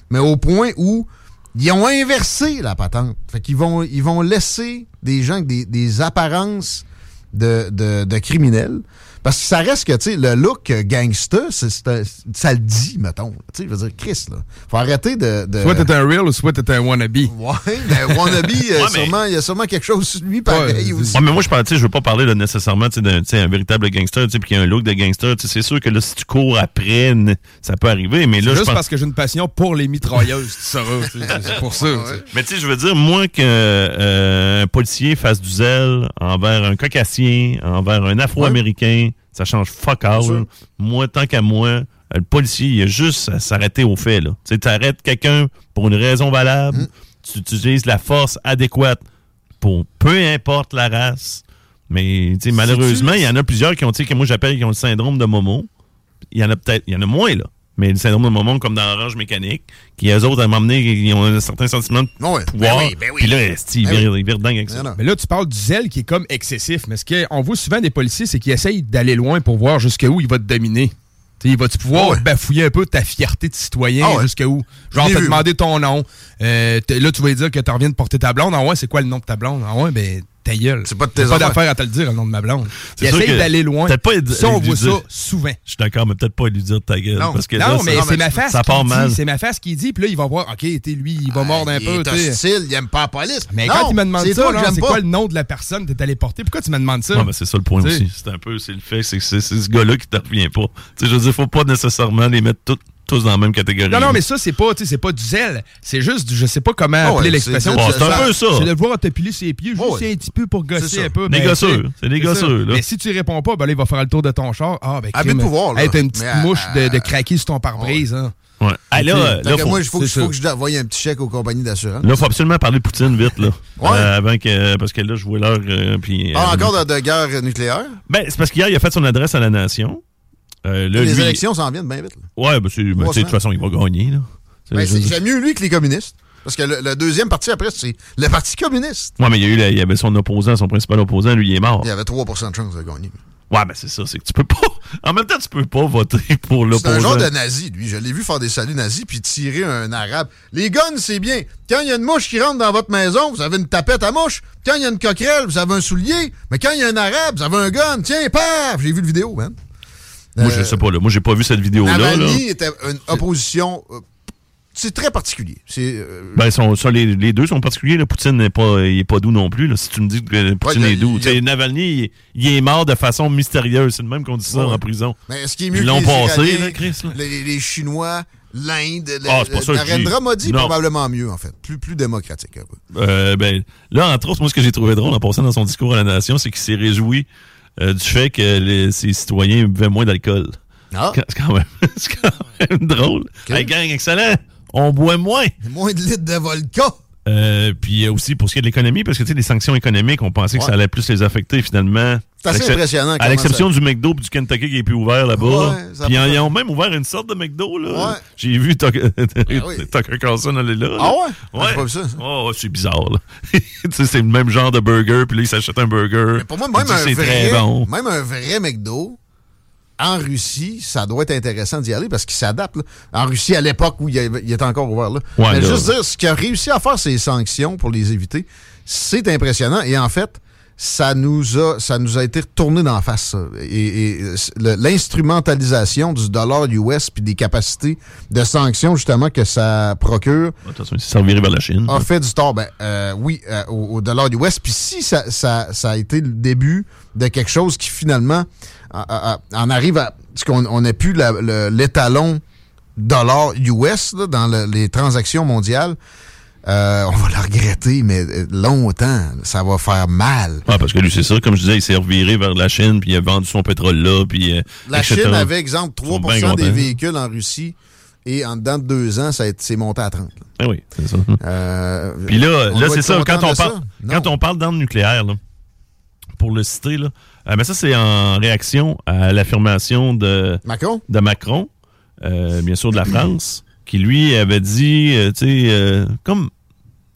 Speaker 4: Mais au point où ils ont inversé la patente. Fait qu'ils vont, ils vont laisser des gens avec des, des apparences de, de, de criminels. Parce que ça reste que, tu sais, le look gangster, c'est- c'est un- ça le dit, mettons. Tu sais, je veux dire, Chris, là. Faut arrêter de. de...
Speaker 3: Soit t'es un real ou soit t'es un wannabe.
Speaker 4: Ouais, mais Wannabe, euh,
Speaker 2: Ouais, mais-
Speaker 4: sûrement, il y a sûrement quelque chose sur lui pareil
Speaker 3: Ouais,
Speaker 4: aussi.
Speaker 2: Ouais, mais moi, je parle, tu sais, je veux pas parler là, nécessairement tu sais, d'un tu sais, un véritable gangster, tu sais, puis qu'il y a un look de gangster. Tu sais, C'est sûr que là, si tu cours après, ça peut arriver, mais là, je
Speaker 3: Juste
Speaker 2: pense.
Speaker 3: parce que j'ai une passion pour les mitrailleuses, tu sauras. tu sais, C'est pour ça. tu sais.
Speaker 2: Mais tu sais, je veux dire, moi, qu'un euh, policier fasse du zèle envers un caucasien, envers un afro-américain, ça change fuck all. Moi, tant qu'à moi, euh, le policier, il a juste à s'arrêter au fait. Tu arrêtes quelqu'un pour une raison valable,
Speaker 4: Mm.
Speaker 2: tu, utilises la force adéquate pour peu importe la race. Mais malheureusement, il y en a plusieurs qui ont, sais, que moi j'appelle qui ont le syndrome de Momo. Il y en a peut-être, il y en a moins, là. Mais le syndrome de Momo, comme dans Orange Mécanique, qui, eux autres, à m'emmener, ils ont un certain sentiment de
Speaker 4: Ouais,
Speaker 2: pouvoir.
Speaker 4: ben oui, ben oui.
Speaker 2: Puis là, ils
Speaker 4: Ben
Speaker 2: virent dingue avec ça.
Speaker 4: Non, non.
Speaker 3: Mais là, tu parles du zèle qui est comme excessif. Mais ce qu'on voit souvent des policiers, c'est qu'ils essayent d'aller loin pour voir jusqu'où il va te dominer. Tu sais, il va-tu pouvoir
Speaker 4: Ah ouais.
Speaker 3: bafouiller un peu ta fierté de citoyen
Speaker 4: Ah ouais.
Speaker 3: jusqu'où? Genre,
Speaker 4: Je l'ai
Speaker 3: te
Speaker 4: vu,
Speaker 3: demander ton nom. Euh, là, tu vas lui dire que tu reviens de porter ta blonde. Ah ouais, c'est quoi le nom de ta blonde? Ah ouais, ben, ta gueule.
Speaker 4: C'est pas de tes
Speaker 3: pas d'affaire à te le dire, le nom de ma blonde.
Speaker 2: C'est
Speaker 3: Il essaye d'aller loin.
Speaker 2: pas
Speaker 3: Ça, on voit ça souvent.
Speaker 2: Je suis d'accord, mais peut-être pas lui dire ta gueule.
Speaker 4: Non.
Speaker 2: Parce que
Speaker 3: Non,
Speaker 2: là,
Speaker 3: mais c'est ma face
Speaker 2: ça
Speaker 3: qui
Speaker 2: part
Speaker 3: dit,
Speaker 2: mal.
Speaker 3: C'est ma face qui dit, puis là, il va voir, OK, t'es lui, il va mordre un
Speaker 4: Ah, il
Speaker 3: peu,
Speaker 4: est
Speaker 3: tu sais.
Speaker 4: hostile, il aime pas la police.
Speaker 3: Mais
Speaker 4: Non,
Speaker 3: quand il me demande
Speaker 4: c'est
Speaker 3: ça, c'est quoi le nom de la personne que t'es allé porter? Pourquoi tu me demandes ça?
Speaker 2: Ouais, ben, c'est ça le point aussi. C'est un peu, c'est le fait, c'est que c'est c'est ce gars-là qui te revient pas. Tu sais, je veux dire, faut pas nécessairement les mettre tous- tous dans la même catégorie.
Speaker 3: Non, non, mais ça, c'est pas, tu sais, c'est pas du zèle. C'est juste, du- je sais pas comment
Speaker 4: Ah ouais,
Speaker 3: appeler
Speaker 4: c'est-
Speaker 3: l'expression.
Speaker 4: c'est-
Speaker 2: un peu ça.
Speaker 3: C'est de le voir te piler ses pieds, juste
Speaker 4: Oh, ouais.
Speaker 3: un petit peu pour gosser un peu.
Speaker 2: Des
Speaker 3: ben,
Speaker 2: gosseux, c'est des gosseux.
Speaker 3: Mais si tu réponds pas, ben là, il va faire le tour de ton char. Ah, ben,
Speaker 4: Abus
Speaker 3: crime,
Speaker 4: de pouvoir, là.
Speaker 3: hey, une petite
Speaker 4: Mais, euh,
Speaker 3: mouche de, de craquer sur ton pare-brise, hein.
Speaker 2: Ouais. Ah, là,
Speaker 4: que
Speaker 2: faut,
Speaker 4: moi, il faut, que- faut je envoie un petit chèque aux compagnies d'assurance.
Speaker 2: là, faut absolument parler de Poutine vite, là.
Speaker 4: Ouais.
Speaker 2: Euh, avant que, parce que là, je vois l'heure, euh, puis.
Speaker 4: Ah,
Speaker 2: euh,
Speaker 4: encore de, de guerre nucléaire?
Speaker 2: Ben, c'est parce qu'hier, il a fait son adresse à la nation. Euh, là,
Speaker 4: les
Speaker 2: lui-
Speaker 4: élections s'en viennent bien vite. là.
Speaker 2: Ouais, ben, c'est, ben, de toute façon, il va gagner, là. C'est-
Speaker 4: Ben, J'aime mieux lui que les communistes. Parce que le, le deuxième parti après, c'est le Parti communiste.
Speaker 2: Ouais, mais il y a eu, la- il y avait son opposant, son principal opposant, lui, il est mort.
Speaker 4: Il y avait 3% de chance de gagner.
Speaker 2: Ouais, ben c'est ça, c'est que tu peux pas. En même temps, tu peux pas voter pour
Speaker 4: C'est un
Speaker 2: l'opposant.
Speaker 4: genre de nazi, lui. Je l'ai vu faire des saluts nazis puis tirer un arabe. Les guns, c'est bien. Quand il y a une mouche qui rentre dans votre maison, vous avez une tapette à mouche. Quand il y a une coquerelle, vous avez un soulier. Mais quand il y a un arabe, vous avez un gun. Tiens, paf! J'ai vu le vidéo, man.
Speaker 2: Moi,
Speaker 4: Euh,
Speaker 2: je sais pas, là. Moi, j'ai pas vu cette vidéo-là. là.
Speaker 4: Navalny était une opposition. euh, c'est très particulier. C'est. euh,
Speaker 2: Ben, sont, sont- les, les deux sont particuliers. Là. Poutine n'est pas, il est pas doux non plus. Là. Si tu me dis que Poutine
Speaker 4: Ouais,
Speaker 2: est doux.
Speaker 4: a-
Speaker 2: Navalny, il, il est mort de façon mystérieuse. C'est le même qu'on dit ça
Speaker 4: Ouais.
Speaker 2: en prison.
Speaker 4: Mais ce qui est mieux
Speaker 2: Ils l'ont
Speaker 4: les
Speaker 2: passé,
Speaker 4: Iraniens,
Speaker 2: là, Chris, là.
Speaker 4: Les, les Chinois, l'Inde,
Speaker 2: Ah, ça
Speaker 4: Narendra. Modi, probablement mieux, en fait. Plus, plus démocratique.
Speaker 2: Euh, ben, là, entre autres, moi, ce que j'ai trouvé drôle en passant dans son discours à la nation, c'est qu'il s'est réjoui euh, du fait que les, ses citoyens buvaient moins d'alcool.
Speaker 4: Ah,
Speaker 2: C'est quand même, c'est quand même drôle.
Speaker 4: Ok.
Speaker 2: Hey, gang, excellent. On boit moins.
Speaker 4: moins de litres de vodka.
Speaker 2: Euh, puis euh, aussi pour ce qui est de l'économie, parce que tu sais, les sanctions économiques, on pensait que ça allait plus les affecter finalement.
Speaker 4: C'est assez impressionnant
Speaker 2: À l'exception du McDo et du Kentucky qui est plus ouvert là-bas.
Speaker 4: Ouais,
Speaker 2: puis ils ont même ouvert une sorte de McDo. là.
Speaker 4: Ouais.
Speaker 2: J'ai vu Tucker. Tucker Carlson aller là.
Speaker 4: Ah ouais? Ah,
Speaker 2: Ouais.
Speaker 4: j'ai pas vu ça.
Speaker 2: Oh, c'est bizarre. là. tu sais, c'est le même genre de burger, puis là, il s'achète un burger.
Speaker 4: Mais pour moi, même un, vrai,
Speaker 2: très bon.
Speaker 4: même un vrai McDo, en Russie, ça doit être intéressant d'y aller parce qu'il s'adapte. là. En Russie, à l'époque où il, était encore ouvert là.
Speaker 2: Ouais,
Speaker 4: Mais
Speaker 2: là.
Speaker 4: juste dire, ce qu'il a réussi à faire, ces sanctions pour les éviter, c'est impressionnant. Et en fait, ça nous a, ça nous a été retourné d'en face. ça. Et, et, l'instrumentalisation du dollar US puis des capacités de sanctions, justement, que ça procure,
Speaker 2: Attention, s'est servi vers la Chine.
Speaker 4: a fait du tort. Ben, euh, oui, euh, au, au dollar West. Puis si ça, ça, ça a été le début de quelque chose qui finalement en arrive à ce qu'on on plus l'étalon dollar US là, dans le- les transactions mondiales, euh, on va le regretter, mais euh, longtemps, ça va faire mal.
Speaker 2: Ah, parce que lui, c'est ça, comme je disais, il s'est reviré vers la Chine, puis il a vendu son pétrole là, puis. euh,
Speaker 4: La
Speaker 2: etc.
Speaker 4: Chine avait, exemple,
Speaker 2: Ils sont
Speaker 4: 3
Speaker 2: bien
Speaker 4: des véhicules en Russie et en dedans de deux ans, ça c'est monté à 30. là.
Speaker 2: Ah oui, c'est ça.
Speaker 4: Euh,
Speaker 2: Puis là, là c'est ça, quand on, parle,
Speaker 4: Non.
Speaker 2: quand on parle d'armes nucléaires, là, pour le citer, là, mais ça, c'est en réaction à l'affirmation de,
Speaker 4: Macron?
Speaker 2: de Macron, bien sûr de la France, qui lui avait dit, euh, tu sais, euh, comme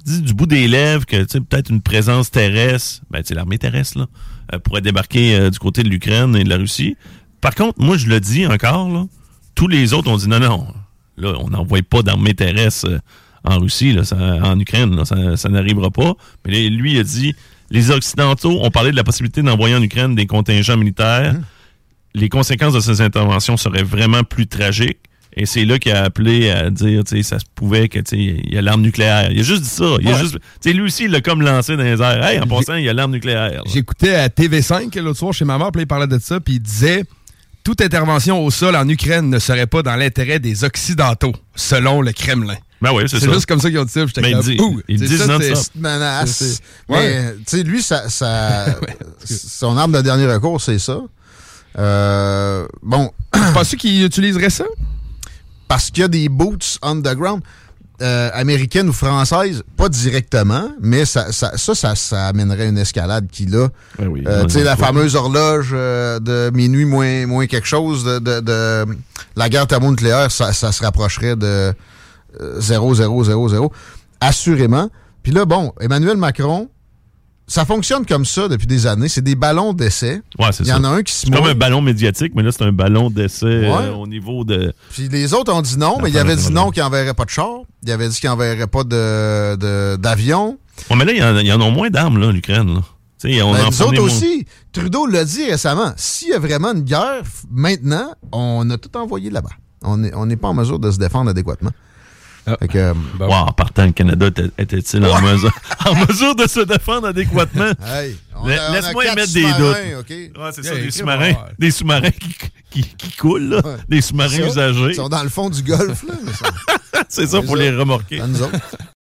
Speaker 2: dit du bout des lèvres que tu sais, peut-être une présence terrestre, ben, tu sais, l'armée terrestre, là, euh, pourrait débarquer du côté de l'Ukraine et de la Russie. Par contre, moi, je le dis encore, là, tous les autres ont dit non, non, là, on n'envoie pas d'armée terrestre en Russie, là, ça- en Ukraine, là, ça, ça n'arrivera pas. Mais lui, il a dit, les Occidentaux ont parlé de la possibilité d'envoyer en Ukraine des contingents militaires. Les conséquences de ces interventions seraient vraiment plus tragiques. Et c'est là qu'il a appelé à dire, tu sais, ça se pouvait que, tu sais, il y a l'arme nucléaire. Il a juste dit ça. Il a
Speaker 4: Ouais.
Speaker 2: juste, tu sais, lui aussi, il l'a comme lancé dans les airs. Hey, en passant, il y a l'arme nucléaire.
Speaker 3: J'écoutais à TV5 l'autre soir chez ma mère, puis il parlait de ça, puis il disait toute intervention au sol en Ukraine ne serait pas dans l'intérêt des Occidentaux, selon le Kremlin.
Speaker 2: Ben oui, c'est
Speaker 3: juste comme ça qu'ils ont dit ça, puis j'étais
Speaker 2: Mais
Speaker 3: comme,
Speaker 2: il dit-
Speaker 3: ouh,
Speaker 2: il
Speaker 3: c'est
Speaker 2: dit
Speaker 3: ça, c'est-
Speaker 4: petite menace. Mais, tu sais, lui, ça, ça, son arme de dernier recours, c'est ça. Euh, bon,
Speaker 3: Penses-tu qu'il utiliserait ça?
Speaker 4: Parce qu'il y a des boots underground euh, américaines ou françaises, pas directement, mais ça, ça, ça, ça, ça amènerait une escalade qui, là,
Speaker 2: Ben oui.
Speaker 4: euh, tu sais, la fameuse horloge euh, de minuit moins, moins quelque chose de, de, de la guerre thermonucléaire, ça, ça se rapprocherait de euh, 0, 0, 0, 0. Assurément. Puis là, bon, Emmanuel Macron, ça fonctionne comme ça depuis des années. C'est des ballons d'essai.
Speaker 2: Ouais,
Speaker 4: Il y
Speaker 2: ça.
Speaker 4: en a un qui se
Speaker 2: C'est comme un ballon médiatique, mais là, c'est un ballon d'essai euh, au niveau de.
Speaker 4: Puis les autres ont dit non, mais il
Speaker 2: Enfin,
Speaker 4: avait dit non qu'il n'enverrait pas de char. Il avait dit qu'il n'enverrait pas de- de- d'avion.
Speaker 2: Ouais, mais là, il y en a- il y en a moins d'armes, là, l'Ukraine. on
Speaker 4: Ben,
Speaker 2: en
Speaker 4: nous
Speaker 2: fournit
Speaker 4: autres aussi. Trudeau l'a dit récemment. S'il y a vraiment une guerre, maintenant, on a tout envoyé là-bas. On n'est on n'est pas en mesure de se défendre adéquatement.
Speaker 3: Ah.
Speaker 4: Fait que, euh,
Speaker 3: Bon.
Speaker 2: Wow, en partant, le Canada était- était-il en, mesure, en mesure de se défendre adéquatement?
Speaker 4: hey,
Speaker 2: laisse-moi émettre des
Speaker 4: sous-marins, OK?
Speaker 2: Ouais, c'est ça,
Speaker 3: Yeah,
Speaker 2: des sous-marins.
Speaker 3: ouais.
Speaker 2: Des sous-marins qui, qui, qui coulent, là.
Speaker 4: Ouais.
Speaker 2: Des sous-marins usagés.
Speaker 4: Ils sont dans le fond du golfe, là. mais ça-
Speaker 2: C'est ça, pour les remorquer.
Speaker 4: à nous autres.